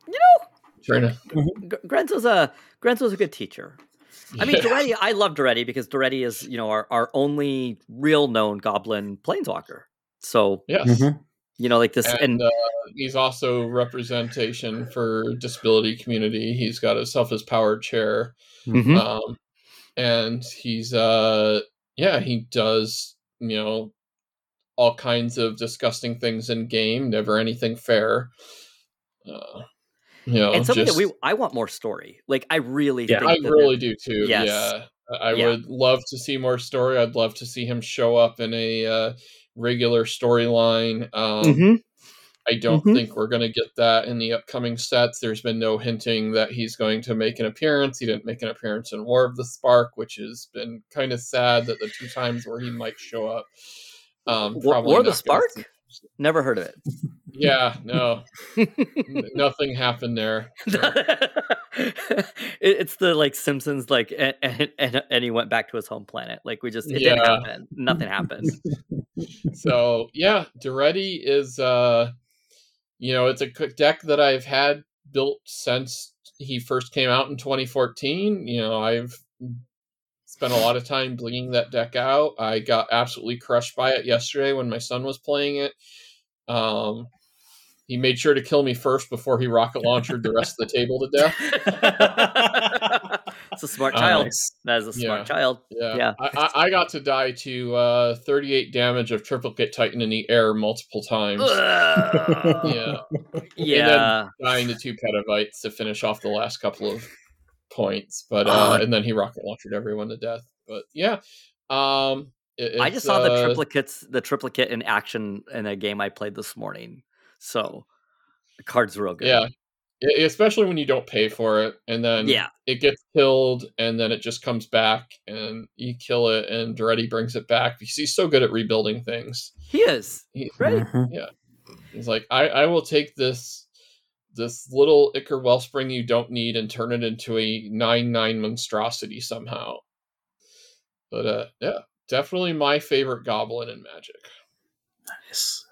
you know, trying to. Grenzo's a Grenzo's a good teacher. I mean, yeah. Daretti, I love Daretti because Daretti is, you know, our, our only real known goblin planeswalker. So yes. Mm-hmm. You know, like this, and, and uh, he's also representation for disability community. He's got himself his power chair, mm-hmm. um, and he's uh, yeah, he does you know all kinds of disgusting things in game. Never anything fair. Uh, you know, and something just, that we I want more story. Like I really, yeah, I really do too. Yes. Yeah, I yeah. would love to see more story. I'd love to see him show up in a uh, regular storyline. Um, mm-hmm. I don't mm-hmm. think we're going to get that in the upcoming sets. There's been no hinting that he's going to make an appearance. He didn't make an appearance in War of the Spark, which has been kind of sad that the two times where he might show up. Um, War of the Spark? Never heard of it. Yeah, no, nothing happened there. it's the like Simpsons, like, and, and, and he went back to his home planet. Like we just, it yeah. didn't happen. Nothing happened. so yeah, Daretti is, uh, you know, it's a quick deck that I've had built since he first came out in 2014. You know, I've spent a lot of time bleeding that deck out. I got absolutely crushed by it yesterday when my son was playing it. Um, he made sure to kill me first before he rocket launched the rest of the table to death. it's a smart child. that is a smart yeah, child. Yeah. yeah. I, I, got to die to uh, 38 damage of Triplicate Titan in the air multiple times. yeah. Yeah. then dying to two petabytes to finish off the last couple of points. But uh, and then he rocket launched everyone to death. But yeah. Um, it, I just saw uh, the triplicates, the triplicate in action in a game I played this morning. So the card's real good. Yeah. Especially when you don't pay for it and then yeah. it gets killed and then it just comes back and you kill it and Daretti brings it back because he's so good at rebuilding things. He is. He, right. Mm-hmm. Yeah. He's like, I, I will take this this little Ichor Wellspring you don't need and turn it into a nine nine monstrosity somehow. But uh yeah, definitely my favorite goblin in Magic. Nice.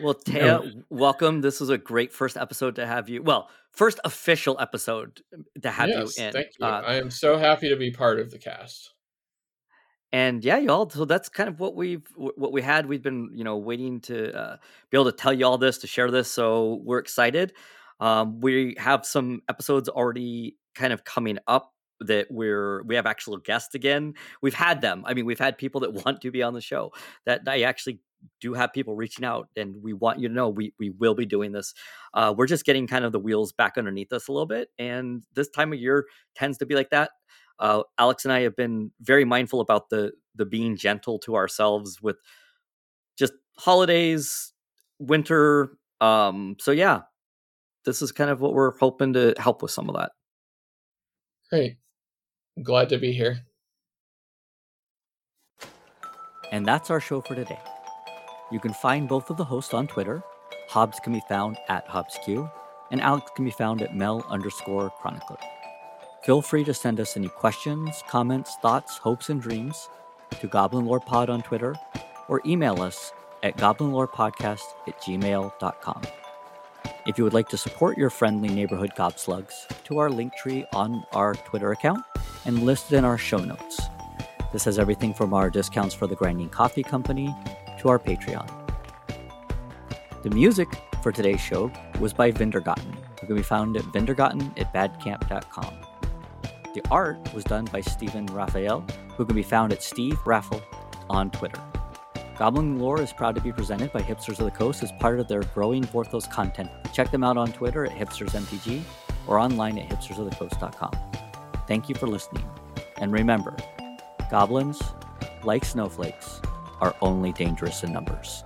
Well, Taya, welcome. This was a great first episode to have you. Well, first official episode to have yes, you in. Thank you. Uh, I am so happy to be part of the cast. And yeah, y'all. So that's kind of what we've what we had. We've been you know waiting to uh, be able to tell you all this to share this. So we're excited. Um, we have some episodes already kind of coming up that we're we have actual guests again. We've had them. I mean, we've had people that want to be on the show. That I actually do have people reaching out, and we want you to know we we will be doing this. Uh, we're just getting kind of the wheels back underneath us a little bit, and this time of year tends to be like that. Uh, Alex and I have been very mindful about the the being gentle to ourselves with just holidays, winter. Um, so yeah, this is kind of what we're hoping to help with some of that. Great. I'm glad to be here. And that's our show for today. You can find both of the hosts on Twitter. Hobbs can be found at HobbsQ, and Alex can be found at Mel underscore Chronicler. Feel free to send us any questions, comments, thoughts, hopes, and dreams to Goblin Lore Pod on Twitter or email us at goblinlorepodcast at gmail.com. If you would like to support your friendly neighborhood gobslugs, to our link tree on our Twitter account and listed in our show notes. This has everything from our discounts for the Grinding Coffee Company to our Patreon. The music for today's show was by Vindergotten, who can be found at vindergotten at bandcamp.com. The art was done by Stephen Raphael, who can be found at Steve Raffle on Twitter. Goblin Lore is proud to be presented by Hipsters of the Coast as part of their growing Vorthos content. Check them out on Twitter at hipstersmtg or online at hipstersofthecoast.com. Thank you for listening. And remember, goblins, like snowflakes, are only dangerous in numbers.